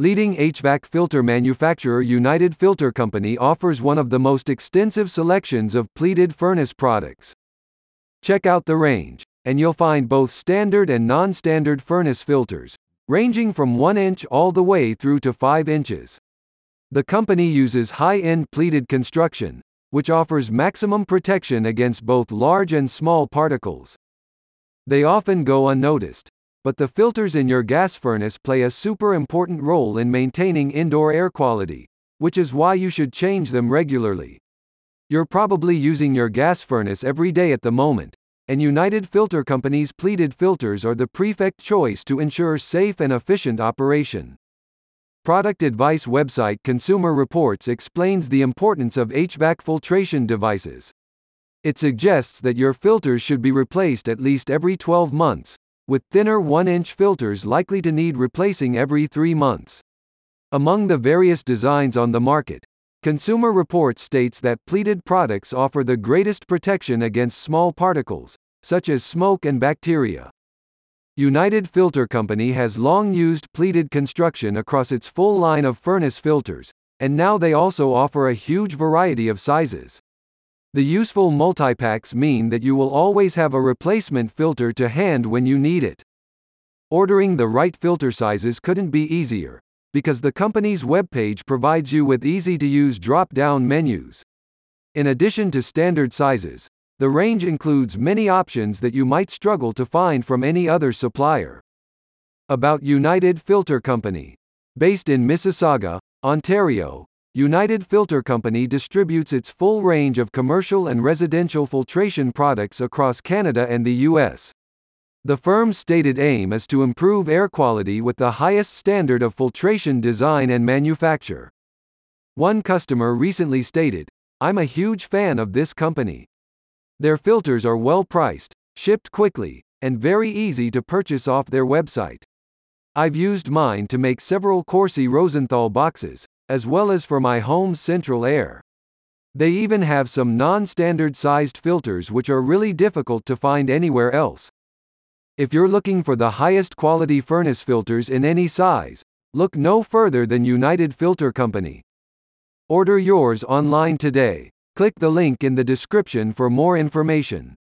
Leading HVAC filter manufacturer United Filter Company offers one of the most extensive selections of pleated furnace products. Check out the range, and you'll find both standard and non-standard furnace filters, ranging from 1 inch all the way through to 5 inches. The company uses high-end pleated construction, which offers maximum protection against both large and small particles. They often go unnoticed, but the filters in your gas furnace play a super important role in maintaining indoor air quality, which is why you should change them regularly. You're probably using your gas furnace every day at the moment, and United Filter Company's pleated filters are the perfect choice to ensure safe and efficient operation. Product advice website Consumer Reports explains the importance of HVAC filtration devices. It suggests that your filters should be replaced at least every 12 months, with thinner 1-inch filters likely to need replacing every 3 months. Among the various designs on the market, Consumer Reports states that pleated products offer the greatest protection against small particles, such as smoke and bacteria. United Filter Company has long used pleated construction across its full line of furnace filters, and now they also offer a huge variety of sizes. The useful multi-packs mean that you will always have a replacement filter to hand when you need it. Ordering the right filter sizes couldn't be easier, because the company's webpage provides you with easy-to-use drop-down menus. In addition to standard sizes, the range includes many options that you might struggle to find from any other supplier. About United Filter Company. Based in Mississauga, Ontario, United Filter Company distributes its full range of commercial and residential filtration products across Canada and the U.S. The firm's stated aim is to improve air quality with the highest standard of filtration design and manufacture. One customer recently stated, I'm a huge fan of this company. Their filters are well priced, shipped quickly, and very easy to purchase off their website. I've used mine to make several Corsi Rosenthal boxes, as well as for my home's central air. They even have some non-standard sized filters which are really difficult to find anywhere else. If you're looking for the highest quality furnace filters in any size, look no further than United Filter Company. Order yours online today. Click the link in the description for more information.